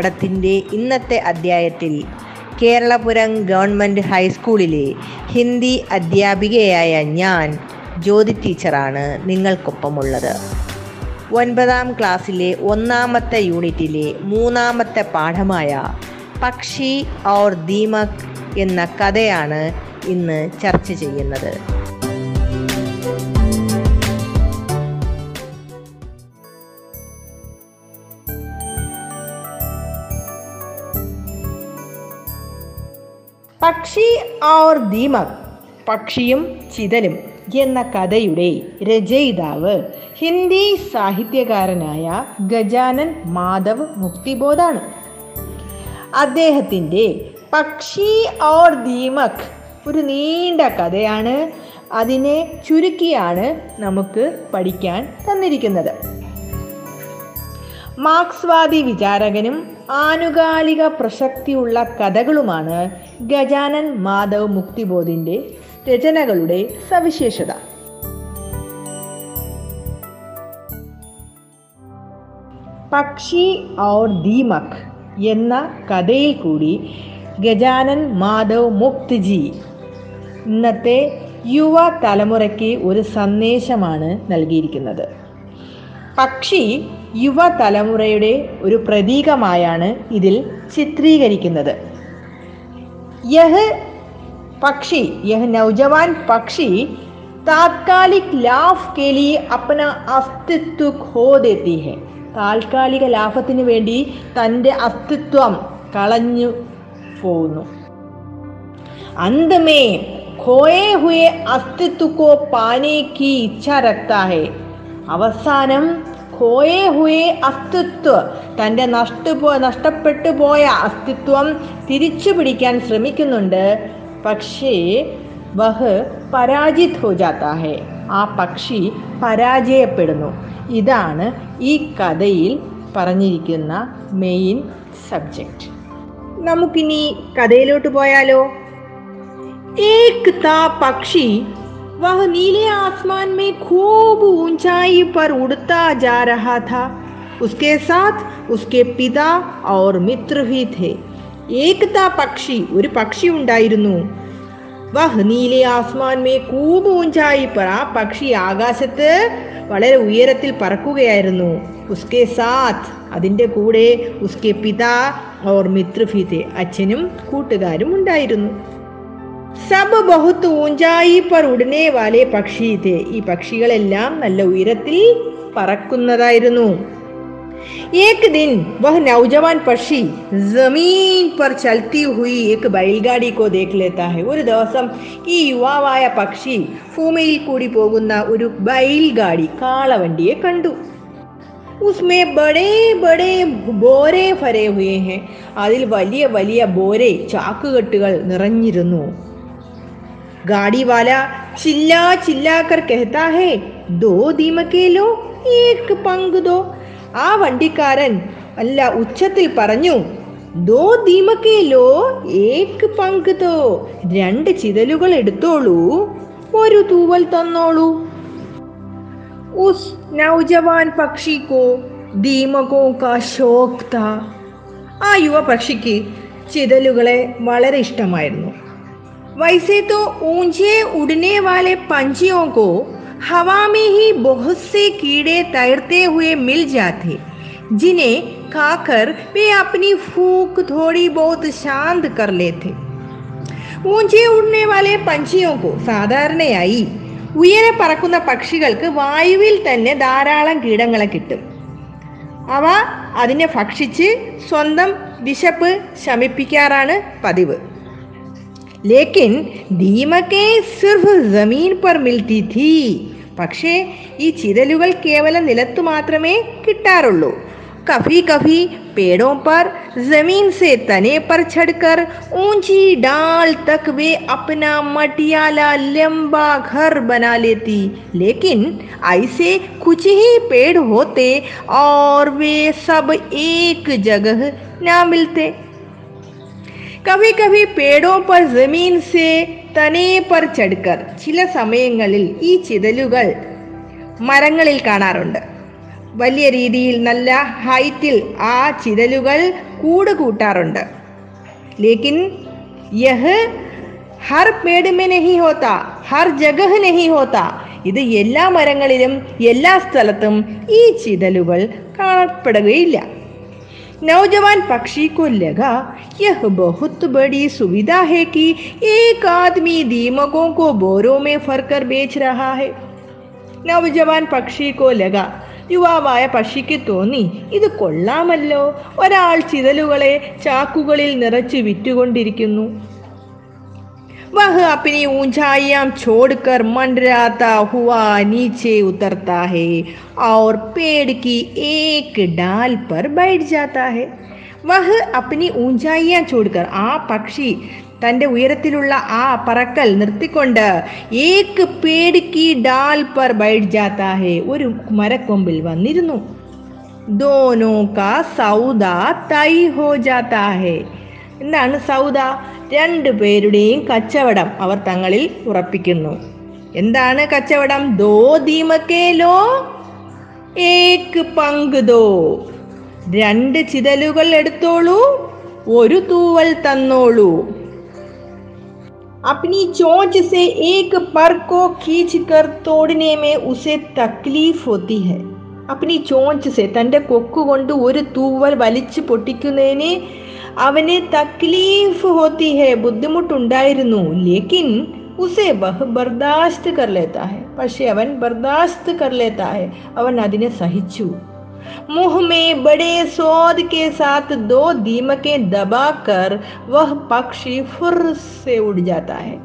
പാഠത്തിന്റെ ഇന്നത്തെ അധ്യായത്തിൽ കേരളപുരം ഗവൺമെന്റ് ഹൈസ്കൂളിലെ ഹിന്ദി അധ്യാപികയായ ഞാൻ ജ്യോതി ടീച്ചറാണ് നിങ്ങൾക്കൊപ്പമുള്ളത്. ഒൻപതാം ക്ലാസ്സിലെ ഒന്നാമത്തെ യൂണിറ്റിലെ മൂന്നാമത്തെ പാഠമായ പക്ഷി ഔർ ദീമക് എന്ന കഥയാണ് ഇന്ന് ചർച്ച ചെയ്യുന്നത്. പക്ഷി ഓർ ദീമക് പക്ഷിയും ചിതലും എന്ന കഥയുടെ രചയിതാവ് ഹിന്ദി സാഹിത്യകാരനായ ഗജാനൻ മാധവ് മുക്തിബോധാണ്. അദ്ദേഹത്തിന്റെ പക്ഷി ഓർ ദീമക് ഒരു നീണ്ട കഥയാണ്. അതിനെ ചുരുക്കിയാണ് നമുക്ക് പഠിക്കാൻ തന്നിരിക്കുന്നത്. മാർക്സ്വാദി വിചാരകനും ആനുകാലിക പ്രസക്തിയുള്ള കഥകളുമാണ് ഗജാനൻ മാധവ് മുക്തിബോധിന്റെ രചനകളുടെ സവിശേഷത. പക്ഷി ഔർ ദീമക് എന്ന കഥയിൽ കൂടി ഗജാനൻ മാധവ് മുക്തിജി ഇന്നത്തെ യുവ തലമുറയ്ക്ക് ഒരു സന്ദേശമാണ് നൽകിയിരിക്കുന്നത്. പക്ഷി യുവതലമുറയുടെ ഒരു പ്രതീകമായാണ് ഇതിൽ ചിത്രീകരിക്കുന്നത് യഹ് പക്ഷി യഹ് നൗജവാൻ പക്ഷി താത്കാലിക് ലാഫ് के लिए अपना अस्तित्व खो देती है താൽക്കാലിക ലാഭത്തിന് വേണ്ടി തൻ്റെ അസ്തിത്വം കളഞ്ഞു പോകുന്നു अंत में खोए हुए अस्तित्व को पाने की इच्छा रखता है അവസാനം ഖോയെ ഹുയെ അസ്തിത്വ. തന്റെ നഷ്ടപോ നഷ്ടപ്പെട്ടു പോയ അസ്തിത്വം തിരിച്ചു പിടിക്കാൻ ശ്രമിക്കുന്നുണ്ട്. പക്ഷേ വഹ് പരാജിത് ഹോ ജാത്താ ഹേ. ആ പക്ഷി പരാജയപ്പെടുന്നു. ഇതാണ് ഈ കഥയിൽ പറഞ്ഞിരിക്കുന്ന മെയിൻ സബ്ജക്റ്റ്. നമുക്കിനി കഥയിലോട്ട് പോയാലോ? ഏക് താ പക്ഷി वह नीले आसमान में खूब ऊंचाई पर उड़ता जा रहा था उसके साथ उसके पिता और मित्र भी थे ഏകതാ പക്ഷി ഒരു പക്ഷി ഉണ്ടായിരുന്നു വഹ് നീലെ ആസ്മാൻ മേ കൂബ് ഊഞ്ചായി പർ ആ പക്ഷി ആകാശത്ത് വളരെ ഉയരത്തിൽ പറക്കുകയായിരുന്നു ഉസ്കെ സാത്ത് അതിൻ്റെ കൂടെ ഉസ്കെ പിതാ ഓർ മിത്രഫിതെ അച്ഛനും കൂട്ടുകാരും ഉണ്ടായിരുന്നു സബ് ബഹുത്ത് ഊഞ്ചായി പർ ഉടനെ വാലെ പക്ഷി തെ ഈ പക്ഷികളെല്ലാം നല്ല ഉയരത്തിൽ പറക്കുന്നതായിരുന്നു एक दिन वह नौजवान पक्षी जमीन पर चलती हुई एक बैलगाड़ी को देख लेता है ഒരു ദിവസം ഈ യുവാവായ പക്ഷി ഭൂമിയിൽ കൂടി പോകുന്ന ഒരു ബൈൽഗാഡി കാളവണ്ടിയെ കണ്ടു ഉസ്മേ ബഡേ ബഡേ ബോരെ ഫരേ ഹുയേ ഹെ അതിൽ വലിയ വലിയ ബോരെ ചാക്കുകെട്ടുകൾ നിറഞ്ഞിരുന്നു गाड़ी वाला चिल्ला चिल्ला कर कहता है दो दीमके लो एक पंग दो ആ വണ്ടിക്കാരൻ അല്ല ഉച്ചത്തിൽ പറഞ്ഞു ദോ ദീമക്കെ ലോ ഏക്ക് പങ്ക് തോ രണ്ട് ചിതലുകൾ എടുത്തോളൂ ഒരു തൂവൽ തന്നോളൂ ഉസ് നൗജവാൻ പക്ഷിക്കോ ദീമകോ കാ ഷോക് താ ആ യുവ പക്ഷിക്ക് ചിതലുകളെ വളരെ ഇഷ്ടമായിരുന്നു वैसे तो ऊंचे उड़ने वाले पंछियों को हवा में ही बहुत से कीड़े तैरते हुए मिल जाते जिन्हें खाकर वे अपनी फूक थोड़ी बहुत शांत कर लेते ഊഞ്ചെ ഉടനെ വാലെ പഞ്ചിയോക്കോ സാധാരണയായി ഉയരെ പറക്കുന്ന പക്ഷികൾക്ക് വായുവിൽ തന്നെ ധാരാളം കീടങ്ങളെ കിട്ടും അവ അതിനെ ഭക്ഷിച്ച് സ്വന്തം വിശപ്പ് ശമിപ്പിക്കാറാണ് പതിവ് ലേക്കിൻ ദീമക്കെ സിർഫ് ജമീൻ പർ മിൽത്തി ഥീ പക്ഷേ ഈ ചിതലുകൾ കേവലം നിലത്തു മാത്രമേ കിട്ടാറുള്ളൂ कभी कभी पेड़ों पर जमीन से तने पर चढ़कर ऊंची डाल तक वे अपना मटियाला लंबा घर बना लेती लेकिन ऐसे कुछ ही पेड़ होते और वे सब एक जगह ना मिलते കവി കവി പേടോ പർ ജമീൻ സേ തനേ പർ ചടുക്കർ. ചില സമയങ്ങളിൽ ഈ ചിതലുകൾ മരങ്ങളിൽ കാണാറുണ്ട്. വലിയ രീതിയിൽ നല്ല ഹൈറ്റിൽ ആ ചിതലുകൾ കൂട് കൂട്ടാറുണ്ട്. ലേക്കിൻ യഹ് ഹർ പേട് മേ നഹി ഹോത്ത ഹർ ജഗഹ് നഹി ഹോത്ത ഇത് എല്ലാ മരങ്ങളിലും എല്ലാ സ്ഥലത്തും ഈ ചിതലുകൾ കാണപ്പെടുകയില്ല. नौजवान पक्षी को लगा यह बहुत बड़ी सुविधा है कि एक आदमी दीमकों को बोरों में भरकर बेच रहा है നവജവാൻ പക്ഷിക്കോ ലഗ യുവാവായ പക്ഷിക്ക് തോന്നി ഇത് കൊള്ളാമല്ലോ ഒരാൾ ചിതലുകളെ ചാക്കുകളിൽ നിറച്ച് വിറ്റുകൊണ്ടിരിക്കുന്നു वह अपनी ऊंचाइयां छोड़कर मंडराता हुआ नीचे उतरता है और पेड़ की एक डाल पर बैठ जाता है വഹ അപ്പനി ഊഞ്ചായിയാ ചോടുക്കർ ആ പക്ഷി തൻ്റെ ഉയരത്തിലുള്ള ആ പറക്കൽ നിർത്തിക്കൊണ്ട് ഏക്ക് പേടിക്ക് ഡാൽ പർ ബൈഡ് ജാത്താ ഹേ ഒരു മരക്കൊമ്പിൽ വന്നിരുന്നു ദോനോ കാ സൗദ തൈ ഹോ ജാത്താ ഹേ എന്താണ് സൗദ രണ്ടു പേരുടെയും കച്ചവടം അവർ തങ്ങളിൽ ഉറപ്പിക്കുന്നു എന്താണ് കച്ചവടം ദോ ദീമക്കേലോ ഏക്ക് പങ്ക് ദോ രണ്ട് ചിതലുകൾ എടുത്തോളൂ ഒരു തൂവൽ തന്നോളൂ अपनी चोंच से एक पर को खींच कर तोड़ने में उसे तकलीफ होती है अपनी ചോഞ്ച് സെ തൻ്റെ കൊക്കുകൊണ്ട് ഒരു തൂവൽ വലിച്ചു പൊട്ടിക്കുന്നതിന് അവന് തക്ലീഫ് ഹോത്തി ഹെ ബുദ്ധിമുട്ടുണ്ടായിരുന്നു ലേക്കിൻ ഉസെ ബഹ് ബർദാസ്ത് കർ ലേത്താ ഹെ പക്ഷെ അവൻ ബർദാസ്ത് കർ ലേത്താ ഹെ അവൻ അതിനെ സഹിച്ചു मुंह में बड़े स्वाद के साथ दो दीमकें दबाकर वह पक्षी फुर से उड़ जाता है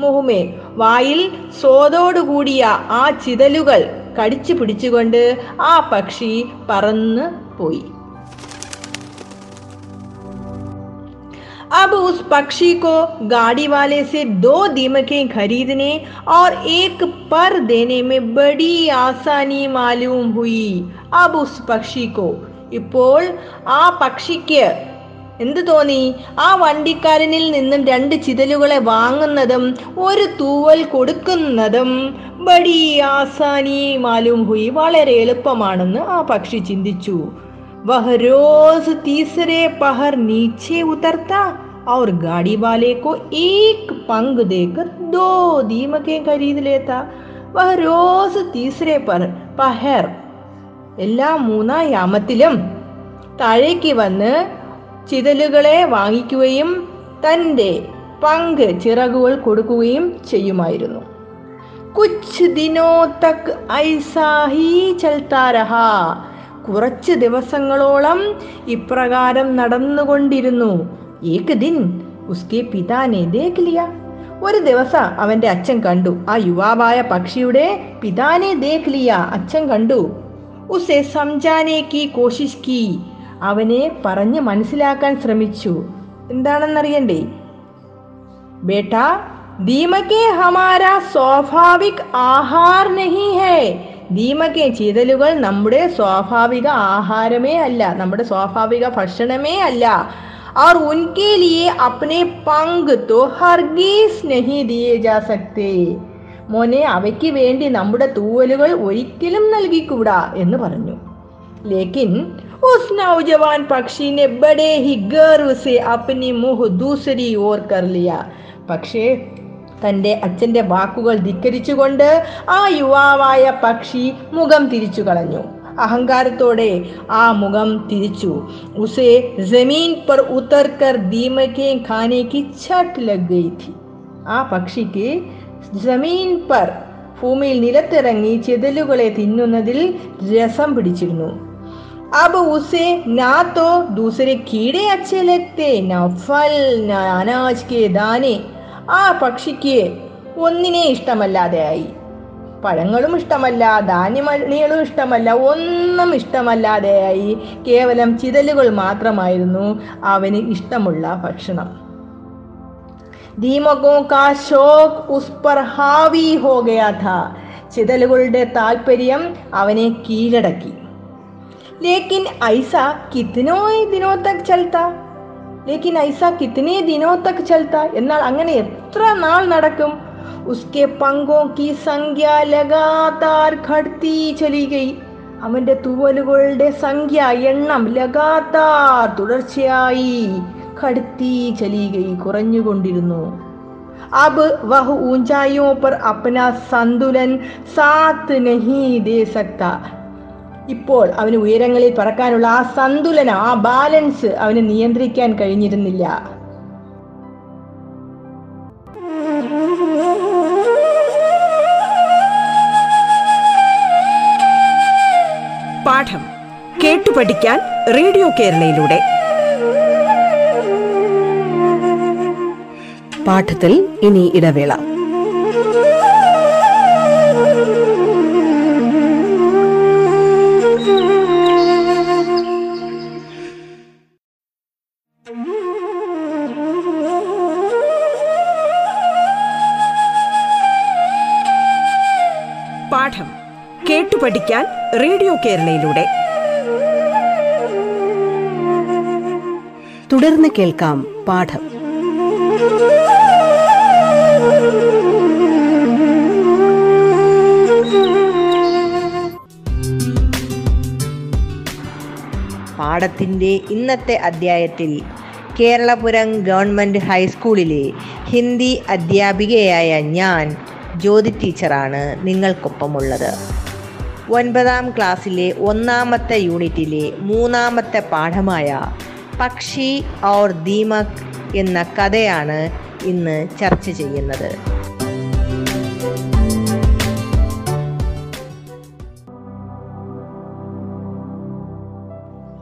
മുഹുമേ വായിൽ സ്വാദോടുകൂടിയ ആ ചിതലുകൾ കടിച്ചു പിടിച്ചുകൊണ്ട് ആ പക്ഷി പറന്ന് പോയി अब उस पक्षी को गाड़ी वाले से दो दीमकें खरीदने और एक पर देने में बड़ी आसानी मालूम हुई अब उस पक्षी को ഇപ്പോൾ ആ പക്ഷിക്ക് എന്ത് തോന്നി ആ വണ്ടിക്കാരനിൽ നിന്നും രണ്ട് ചിതലുകളെ വാങ്ങുന്നതും ഒരു തൂവൽ കൊടുക്കുന്നതും ബഡി ആസാനി മാലൂം ഹുയി വളരെ എളുപ്പമാണെന്ന് ആ പക്ഷി ചിന്തിച്ചു वह रोज तीसरे पहर नीचे उतरता और गाड़ी वाले को एक पंग देकर दो दीमकें खरीद लेता वह रोज तीसरे पर പഹർ എല്ലാ മൂന്നാം യാമത്തിലും താഴേക്ക് വന്ന് ചിതലുകളെ വാങ്ങിക്കുകയും തന്റെ പങ്ക് ചിറകുകൾ കൊടുക്കുകയും ചെയ്യുമായിരുന്നു. കുച്ച് ദിനോ തക് ഐസാ ഹി ചൽത്താ രഹാ കുറച്ച് ദിവസങ്ങളോളം ഇപ്രകാരം നടന്നുകൊണ്ടിരുന്നു. ഏക് ദിൻ ഉസ്കെ പിതാനെ ദേഖ് ഒരു ദിവസം അവന്റെ അച്ഛൻ കണ്ടു. ആ യുവാവായ പക്ഷിയുടെ പിതാനെ ദേഖ് ലിയ അച്ഛൻ കണ്ടു. ഉസെ സംജാനേക്ക് കോശിഷ് കി. അവനെ പറഞ്ഞ് മനസ്സിലാക്കാൻ ശ്രമിച്ചു എന്താണെന്നറിയണ്ടേ ബേട്ടാ ദീമകെ ഹമാര സ്വാഭാവിക് ആഹാർ നഹി ഹേ ദീമകെ ചിതലുകൾ നമ്മുടെ സ്വാഭാവിക ആഹാരമേ അല്ല നമ്മുടെ സ്വാഭാവിക ഭക്ഷണമേ അല്ല और उनके लिए अपने पंग तो हरगीज नहीं दिए जा सकते മോനെ അവയ്ക്ക് വേണ്ടി നമ്മുടെ തൂവലുകൾ ഒരിക്കലും നൽകിക്കൂടാ എന്ന് പറഞ്ഞു ലേക്കിൻ उस नौजवान पक्षी ने बड़े ही गर्व से अपनी मुंह दूसरी ओर कर लिया പക്ഷേ തൻ്റെ അച്ഛൻ്റെ വാക്കുകൾ ധിക്കരിച്ചുകൊണ്ട് ആ യുവാവായ പക്ഷി മുഖം തിരിച്ചു കളഞ്ഞു അഹങ്കാരത്തോടെ ആ മുഖം തിരിച്ചു ഉസേ ജമീൻ पर ഉത്തർ കർ ദീമകെ ഖാനെ की छट लग गई थी ആ പക്ഷിക്ക് ജമീൻ പർ ഭൂമിയിൽ നിലത്തിറങ്ങി ചെതലുകളെ തിന്നുന്നതിൽ രസം പിടിച്ചിരുന്നു अब उसे ना तो दूसरे कीड़े अच्छे लगते ना फल ना अनाज के दाने ആ പക്ഷിക്ക് ഒന്നിനെ ഇഷ്ടമല്ലാതെയായി പഴങ്ങളും ഇഷ്ടമല്ല ധാന്യമണികളും ഇഷ്ടമല്ല ഒന്നും ഇഷ്ടമല്ലാതെയായി കേവലം ചിതലുകൾ മാത്രമായിരുന്നു അവന് ഇഷ്ടമുള്ള ഭക്ഷണം ദീമകോ കാ ഷോക്ക് ഉസ് പർ ഹാവി ഹോ ഗയാ ഥാ ചിതലുകളുടെ താല്പര്യം അവനെ കീഴടക്കി ലേക്കിൻ ഐസ കിത്തനോ ദിനോ തക് ചൽത്ത ലേക്കിൻ ഐസ കിത്തനെ ദിനോ തക് ചൽത്ത എന്നാൽ അങ്ങനെ എത്ര നാൾ നടക്കും ഉസ്കെ പങ്കോ കി സംഖ്യ ലഗാതാർ ഘടത്തി ചലി ഗയി അവന്റെ തൂവലുകളുടെ സംഖ്യ എണ്ണം ലഗാതാർ തുടർച്ചയായി ഘടത്തി ചലി ഗയി കുറഞ്ഞുകൊണ്ടിരുന്നു अब वह ऊंचाइयों पर अपना संतुलन साथ नहीं दे सकता ഇപ്പോൾ അവന് ഉയരങ്ങളിൽ പറക്കാനുള്ള ആ സന്തുലനം ആ ബാലൻസ് അവന് നിയന്ത്രിക്കാൻ കഴിഞ്ഞിരുന്നില്ല. പാഠം കേട്ടു പഠിക്കാൻ റേഡിയോ കേരളയിലൂടെ. പാഠത്തിൽ ഇനി ഇടവേള. പഠിക്കാൻ റേഡിയോ കേരളയിലൂടെ. തുടർന്ന് കേൾക്കാം പാഠം. പാഠത്തിന്റെ ഇന്നത്തെ അധ്യായത്തിൽ കേരളപുരം ഗവൺമെന്റ് ഹൈസ്കൂളിലെ ഹിന്ദി അധ്യാപികയായ ഞാൻ ജ്യോതി ടീച്ചറാണ് നിങ്ങൾക്കൊപ്പമുള്ളത്. ഒൻപതാം ക്ലാസ്സിലെ ഒന്നാമത്തെ യൂണിറ്റിലെ മൂന്നാമത്തെ പാഠമായ പക്ഷി ഓർ ദീമക് എന്ന കഥയാണ് ഇന്ന് ചർച്ച ചെയ്യുന്നത്.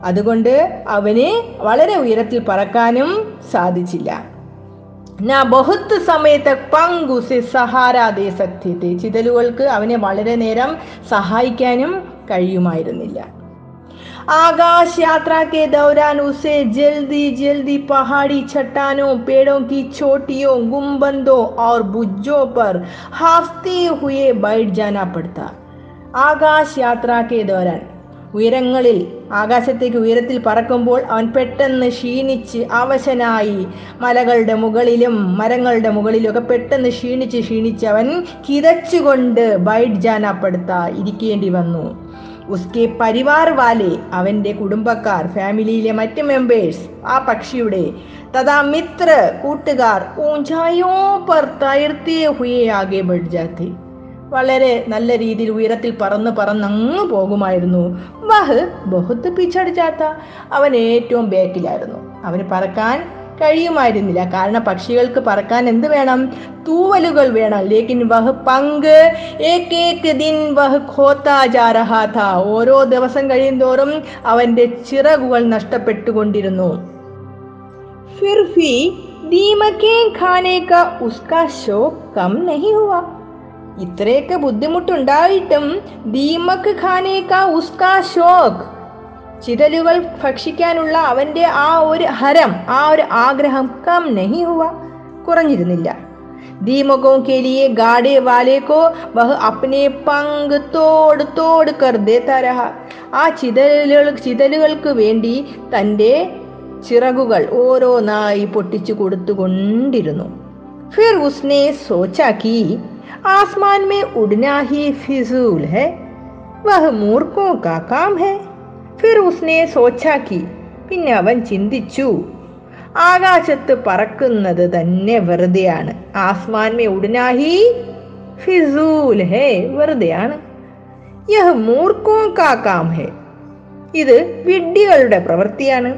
അതുകൊണ്ട് അവന് വളരെ ഉയരത്തിൽ പറക്കാനും സാധിച്ചില്ല. നാ ബഹുത്ത് സമയത്ത് പങ്കുസെ സഹാരാതേ സത്യത്തെ ചിതലുകൾക്ക് അവനെ വളരെ നേരം സഹായിക്കാനും കഴിയുമായിരുന്നില്ല आकाश यात्रा के दौरान उसे जल्दी जल्दी पहाड़ी चट्टानों पेड़ों की चोटियों गुम्बंदों और बुज्जों पर हाफते हुए बैठ जाना पड़ता ആകാശ് യാത്രാ കെ ദോരാൻ ഉയരങ്ങളിൽ ആകാശത്തേക്ക് ഉയരത്തിൽ പറക്കുമ്പോൾ അവൻ പെട്ടെന്ന് ക്ഷീണിച്ച് അവശനായി. മലകളുടെ മുകളിലും മരങ്ങളുടെ മുകളിലും ഒക്കെ പെട്ടെന്ന് ക്ഷീണിച്ച് ക്ഷീണിച്ച് അവൻ കിതച്ചുകൊണ്ട് ബൈഡ് ജാനപ്പെടുത്ത ഇരിക്കേണ്ടി വന്നു. ഉസ്കെ പരിവാർ വാലെ അവന്റെ കുടുംബക്കാർ ഫാമിലിയിലെ മറ്റ് മെമ്പേഴ്സ് ആ പക്ഷിയുടെ തഥാ മിത്ര കൂട്ടുകാർ ഊഞ്ചായോ പർ തയർത്തേ ഹുയെ ആകെ ബഡ് ജാത്തെ വളരെ നല്ല രീതിയിൽ ഉയരത്തിൽ പറന്ന് പറന്നങ്ങ് പോകുമായിരുന്നു. വഹ് ബഹുത്ത് പിച്ചടിച്ചാത്ത അവൻ ഏറ്റവും ബാക്കിലായിരുന്നു. അവന് പറക്കാൻ കഴിയുമായിരുന്നില്ല. കാരണം പക്ഷികൾക്ക് പറക്കാൻ എന്ത് വേണം? തൂവലുകൾ വേണം. ലേക്കിൻ വഹ് പങ്ക് ഏകേക്ക് ദിൻ വഹ് ഖോത്താചാരഹാഥ ഓരോ ദിവസം കഴിയുന്തോറും അവന്റെ ചിറകുകൾ നഷ്ടപ്പെട്ടുകൊണ്ടിരുന്നു. ഫിർഫി ദീമക്കേൻ ഖാനേക്ക ഉസ്കാ ഷോ കം നഹി ഹുവാ. ഇത്രയൊക്കെ ബുദ്ധിമുട്ടുണ്ടായിട്ടും ദീമക് ഖാനെ കാ ഉസ്കാ ഷോക്ക് ചിതലുകൾ ഭക്ഷിക്കാനുള്ള അവന്റെ ആ ഒരു ഹരം ആ ഒരു ആഗ്രഹം കം നഹി ഹുവ കുറഞ്ഞിരുന്നില്ല ദീമകോं के लिए गाड़े वाले को वह अपने पंग तोड़ तोड़ कर देता रहा ആ ചിതലുകൾ ചിതലുകൾക്ക് വേണ്ടി തൻ്റെ ചിറകുകൾ ഓരോന്നായി പൊട്ടിച്ചു കൊടുത്തുകൊണ്ടിരുന്നു फिर उसने सोचा कि आसमान में उड़ना ही फिजूल है वह मूर्खों का काम है फिर उसने सोचा कि പിന്നെ അവൻ ചിന്തിച്ചു ആകാശത്ത് പറക്കുന്നത് തന്നെ വെറുതെയാണ് ആസ്മാൻമേ ഉടനാഹി ഫിസൂൽ ഹേ വെറുതെയാണ് യഹ് മൂർഖോ കാ കാം ഹേ ഇത് വിഡ്ഢികളുടെ പ്രവൃത്തിയാണ്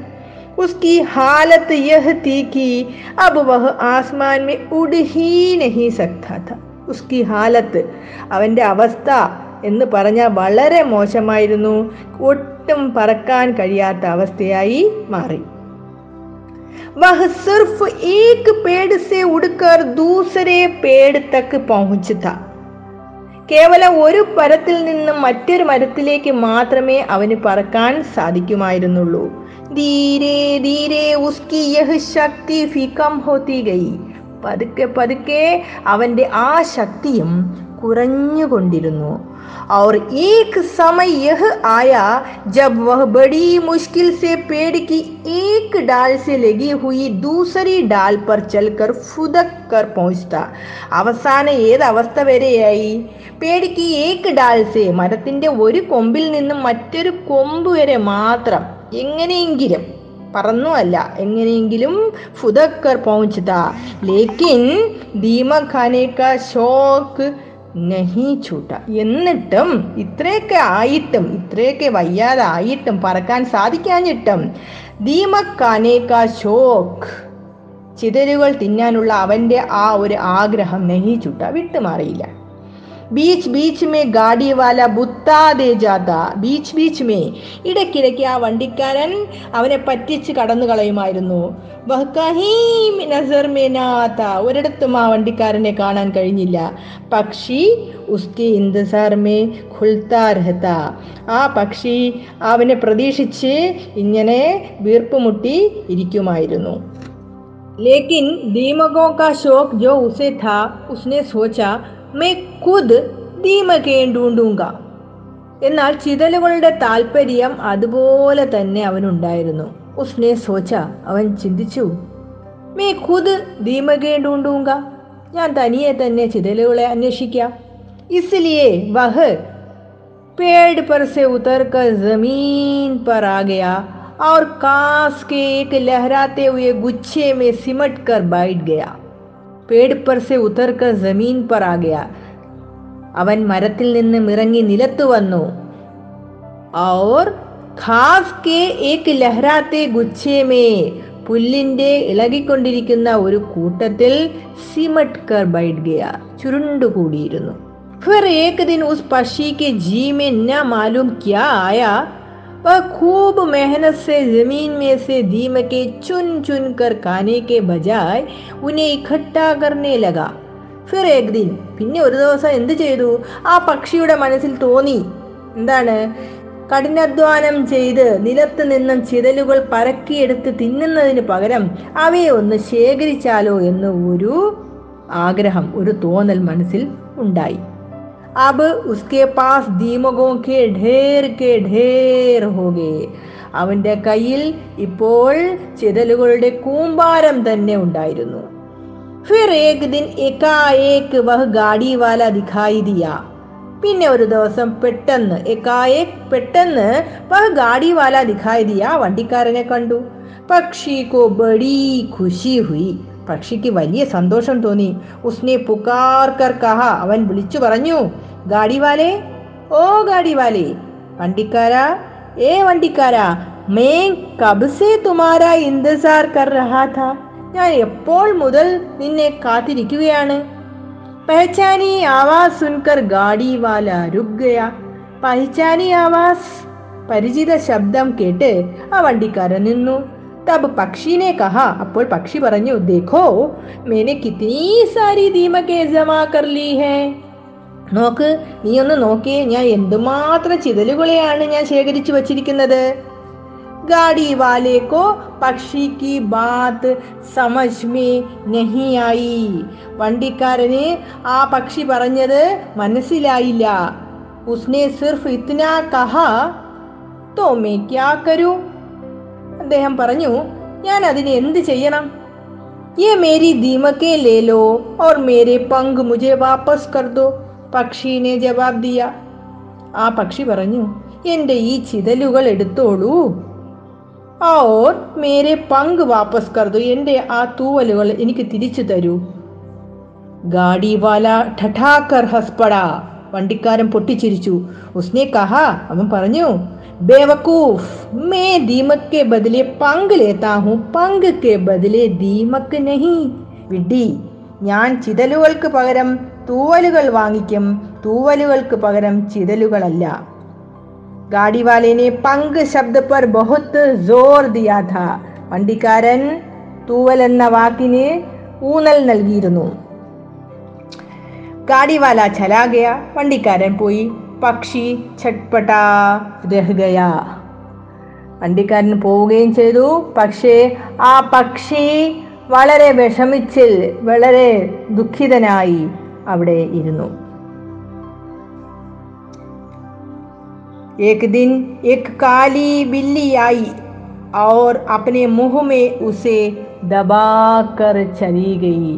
उसकी हालत यह थी कि अब वह आसमान में उड़ ही नहीं सकता था उसकी ഹാലത്ത് അവൻ്റെ അവസ്ഥ എന്ന് പറഞ്ഞാൽ വളരെ മോശമായിരുന്നു ഒട്ടും പറക്കാൻ കഴിയാത്ത അവസ്ഥയായി മാറി वह सिर्फ एक पेड़ से उड़कर दूसरे पेड़ तक पहुंचता കേവലം ഒരു മരത്തിൽ നിന്നും മറ്റൊരു മരത്തിലേക്ക് മാത്രമേ അവന് പറക്കാൻ സാധിക്കുമായിരുന്നുള്ളൂ ധീരെ ധീരെ ഉസ്കി യഹ് ശക്തി ഫികം ഹോത്തി ഗൈ പതുക്കെ പതുക്കെ അവന്റെ ആ ശക്തിയും കുറഞ്ഞുകൊണ്ടിരുന്നു और एक समय यह आया जब वह बड़ी मुश्किल से पेड़ की एक डाल से लगी हुई दूसरी डाल पर चलकर फुदक कर पहुंचता അവസാനം ഏത് അവസ്ഥ വരെയായി പേടിക്ക് ഏക്ക് ഡാൽസെ മരത്തിന്റെ ഒരു കൊമ്പിൽ നിന്നും മറ്റൊരു കൊമ്പ് വരെ മാത്രം എങ്ങനെയെങ്കിലും പറന്നുമല്ല എങ്ങനെയെങ്കിലും ഫുദക്കർ പहुंचത ലേക്കിൻ ധീമഖാനേക്ക ഷോക്ക് നഹി എന്നിട്ടും ഇത്രയൊക്കെ ആയിട്ടും ഇത്രയൊക്കെ വയ്യാതെ ആയിട്ടും പറക്കാൻ സാധിക്കാഞ്ഞിട്ടും ധീമഖാനേക്ക ഷോക്ക് ചിതരുകൾ തിന്നാനുള്ള അവന്റെ ആ ഒരു ആഗ്രഹം നഹി വിട്ടുമാറിയില്ല. ബീച്ച് ബീച്ച് മേ ഗാഡി വാല ബുത്താതെ ജാത ബീച്ച് ബീച്ച് മേ ഇടയ്ക്കിടയ്ക്ക് ആ വണ്ടിക്കാരൻ അവനെ പറ്റിച്ച് കടന്നു കളയുമായിരുന്നു വഹ് കഹീം നസർ മേ നാത്ത ഒരിടത്തും ആ വണ്ടിക്കാരനെ കാണാൻ കഴിഞ്ഞില്ല പക്ഷി ഉസ്കെ ഇന്തസാർ മേ ഖുൽത്താ രഹത്ത ആ പക്ഷി അവനെ പ്രതീക്ഷിച്ച് ഇങ്ങനെ വീർപ്പുമുട്ടി ഇരിക്കുമായിരുന്നു लेकिन दीमकों का शौक जो उसे था उसने सोचा मैं खुद ദീമകെ ढूंढूंगा എന്നാൽ ചിതലുകളുടെ താല്പര്യം അതുപോലെ തന്നെ അവനുണ്ടായിരുന്നു ഉസ്നെ സോച്ച അവൻ ചിന്തിച്ചു മേ ഖുദ് ദീമകെ ढूंढूंगा ഞാൻ തനിയെ തന്നെ ചിതലുകളെ അന്വേഷിക്കാം इसलिए वह पेड़ पर से उतरकर जमीन पर आ गया और कांस के एक लहराते हुए गुच्छे में सिमट कर बैठ गया पेड़ पर से उतर कर जमीन पर आ गया അവൻ മരത്തിൽ നിന്നും ഇറങ്ങി നിലത്തു വന്നു और ഖാസ് കെ ഏക് ലഹരാത്തെ ഗുച്ഛേമേ പുല്ലിന്റെ ഇളകിക്കൊണ്ടിരിക്കുന്ന ഒരു കൂട്ടത്തിൽ സിമട്ട് കർ ബൈഠ് ഗയ ചുരുണ്ടുകൂടിയിരുന്നു फिर एक दिन उस पक्षी के जी में न मालूम क्या आया वह खूब मेहनत से जमीन में से दीमके चुन चुन कर खाने के बजाय उन्हें इकट्ठा करने लगा ഫിർ ഏക് ദിൻ പിന്നെ ഒരു ദിവസം എന്ത് ചെയ്തു ആ പക്ഷിയുടെ മനസ്സിൽ തോന്നി എന്താണ് കഠിനാധ്വാനം ചെയ്ത് നിലത്ത് നിന്നും ചിതലുകൾ പരക്കിയെടുത്ത് തിന്നുന്നതിന് പകരം അവയെ ഒന്ന് ശേഖരിച്ചാലോ എന്ന് ഒരു ആഗ്രഹം ഒരു തോന്നൽ മനസ്സിൽ ഉണ്ടായി अब उसके पास दीमकों के ढेर के ढेर हो गए അവന്റെ കയ്യിൽ ഇപ്പോൾ ചിതലുകളുടെ കൂമ്പാരം തന്നെ ഉണ്ടായിരുന്നു ഫിർ ഏക് ദിൻ എക്കായേക്ക് വഹ് ഗാഡി വാല ദിഖായി ദിയ പിന്നെ ഒരു ദിവസം പെട്ടെന്ന് എക്കായേക് പെട്ടെന്ന് വഹ് ഗാഡി വാല ദിഖായി ദിയ വണ്ടിക്കാരനെ കണ്ടു പക്ഷി കോ ബഡി ഖുഷി ഹുയി പക്ഷിക്ക് വലിയ സന്തോഷം തോന്നി. ഉസ്നെ പുക്കാർക്കർ കർ കഹ അവൻ വിളിച്ചു പറഞ്ഞു ഗാഡിവാലേ ഓ ഗാഡിവാലേ വണ്ടിക്കാരാ ഏ വണ്ടിക്കാരാ മേ കബ്സേ തുമാരാ ഇന്തസാർ കർ റഹാഥ ഞാൻ എപ്പോൾ മുതൽ നിന്നെ കാത്തിരിക്കുകയാണ്? പഹചാനി ആവാസ് സുൻകർ ഗാഡി വാല രുക് ഗയ. പഹച്ചാനി ആവാസ് പരിചിത ശബ്ദം കേട്ട് ആ വണ്ടിക്കാരൻ നിന്നു. തബ് പക്ഷിനെ കഹ അപ്പോൾ പക്ഷി പറഞ്ഞു ദേഖോ മേനെ കിത്നി സാരി ദീമകെ ജമാ കർ ലീ ഹേ നോക്ക് നീ ഒന്ന് നോക്കിയേ ഞാൻ എന്തുമാത്രം ചിതലുകളെയാണ് ഞാൻ ശേഖരിച്ചു വച്ചിരിക്കുന്നത് गाड़ी वाले को പക്ഷി की बात समझ में नहीं आई വണ്ടിക്കാരന് ആ പക്ഷി പറഞ്ഞത് മനസ്സിലായില്ല ഉസ്നെ സിർഫ് ഇത്ന കഹ തോ മേ ക്യാ കരൂ അദ്ദേഹം പറഞ്ഞു ഞാൻ അതിന് എന്ത് ചെയ്യണം ये मेरी दीमके ले लो और मेरे पंख मुझे वापस कर दो പക്ഷി ने ജവാബ് ദിയ ആ പക്ഷി പറഞ്ഞു എൻ്റെ ഈ ചിതലുകൾ എടുത്തോളൂ ഓർ മേരെ പങ്ക് വാപ്പസ് കർദു എൻ്റെ ആ തൂവലുകൾ എനിക്ക് തിരിച്ചു തരൂ ഗാഡി വാല ഠഠാക്കർ ഹസ്പട വണ്ടിക്കാരൻ പൊട്ടിച്ചിരിച്ചു ഉസ്നെ കഹ അവൻ പറഞ്ഞു ബേവക്കൂഫ് മേ ദീമക് കെ ബദലെ പങ്ക് ലേത്താ ഹൂ പങ്ക് കെ ബദലെ ദീമക് നഹി വിഡ്ഢി ഞാൻ ചിതലുകൾക്ക് പകരം തൂവലുകൾ വാങ്ങിക്കും തൂവലുകൾക്ക് പകരം ചിതലുകളല്ല गाड़ी वाले ने पंग शब्द पर बहुत जोर दिया था വണ്ടിക്കാരൻ തൂവൽ എന്ന വാക്കിന് ഊന്നൽ നൽകിയിരുന്നു ഗാഡിവാല ചലാ ഗയ വണ്ടിക്കാരൻ പോയി പക്ഷി ഛട്പട്ടാ രഹ് ഗയാ വണ്ടിക്കാരൻ പോവുകയും ചെയ്തു പക്ഷേ ആ പക്ഷി വളരെ വിഷമിച്ചിൽ വളരെ ദുഃഖിതനായി അവിടെ ഇരുന്നു एक दिन एक काली बिल्ली आई और अपने मुंह में उसे ദബാക്കർ ചലി ഗയി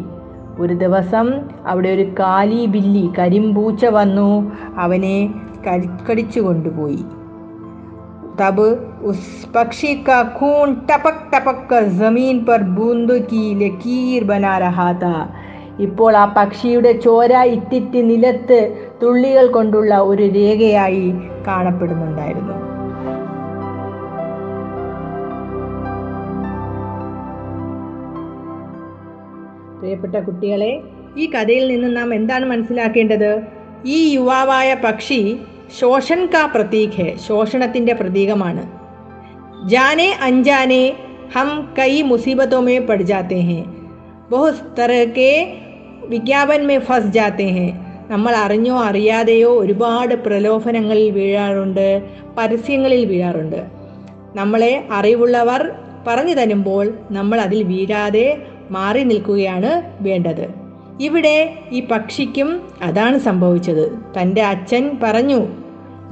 ഒരു ദിവസം അവിടെ ഒരു കാലി ബില്ലി കരിമ്പൂച്ച വന്നു അവനെ കടി കടിച്ചു കൊണ്ടുപോയി तब उस पक्षी का खून टपक टपक कर जमीन पर बूंद की लकीर बना रहा था ഇപ്പോൾ ആ പക്ഷിയുടെ ചോര ഇറ്റിറ്റ് നിലത്ത് തുള്ളികൾ കൊണ്ടുള്ള ഒരു രേഖയായി കാണപ്പെടുന്നുണ്ടായിരുന്നു പ്രിയപ്പെട്ട കുട്ടികളെ ഈ കഥയിൽ നിന്ന് നാം എന്താണ് മനസ്സിലാക്കേണ്ടത്? ഈ യുവാവായ പക്ഷി ശോഷൻ കാ പ്രതീക് ഹെ ശോഷണത്തിന്റെ പ്രതീകമാണ്. ജാനെ അഞ്ചാനെ ഹം കൈ മുസീബത്തോമേ മേ പട് ജാത്തേ ഹെ. ബഹുത് തറക്കെ വിജ്ഞാപൻ ഫസ് ജാത്തേ ഹെ. നമ്മൾ അറിഞ്ഞോ അറിയാതെയോ ഒരുപാട് പ്രലോഭനങ്ങളിൽ വീഴാറുണ്ട് പരസ്യങ്ങളിൽ വീഴാറുണ്ട്. നമ്മളെ അറിവുള്ളവർ പറഞ്ഞു തരുമ്പോൾ നമ്മൾ അതിൽ വീഴാതെ മാറി നിൽക്കുകയാണ് വേണ്ടത്. ഇവിടെ ഈ പക്ഷിക്കും അതാണ് സംഭവിച്ചത്. തന്റെ അച്ഛൻ പറഞ്ഞു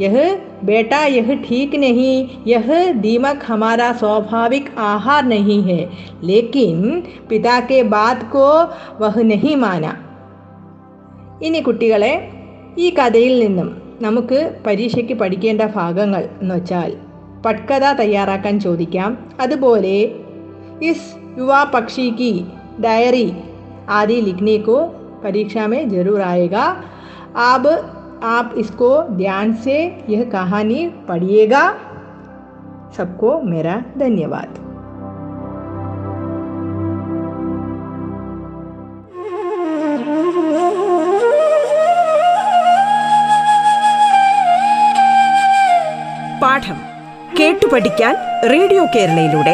യഹ് ബേട്ട യഹ് ഠീക്ക് നഹി യഹ് ദീമക് ഹമാരാ സ്വാഭാവിക് ആഹാർ നഹി ഹെ ലേക്കിൻ പിതാക്കെ ബാത് കോ വഹ് നഹി മാന. ഇനി കുട്ടികളെ ഈ കഥയിൽ നിന്നും നമുക്ക് പരീക്ഷയ്ക്ക് പഠിക്കേണ്ട ഭാഗങ്ങൾ എന്ന് വെച്ചാൽ പട്കഥ തയ്യാറാക്കാൻ ചോദിക്കാം. അതുപോലെ ഇസ് യുവാ പക്ഷി की डायरी आदि लिखने को परीक्षा में जरूर आएगा अब आप इसको ध्यान से यह कहानी पढ़िएगा सबको मेरा धन्यवाद പാഠം കേട്ടു പഠിക്കാൻ റേഡിയോ കേരളയിലൂടെ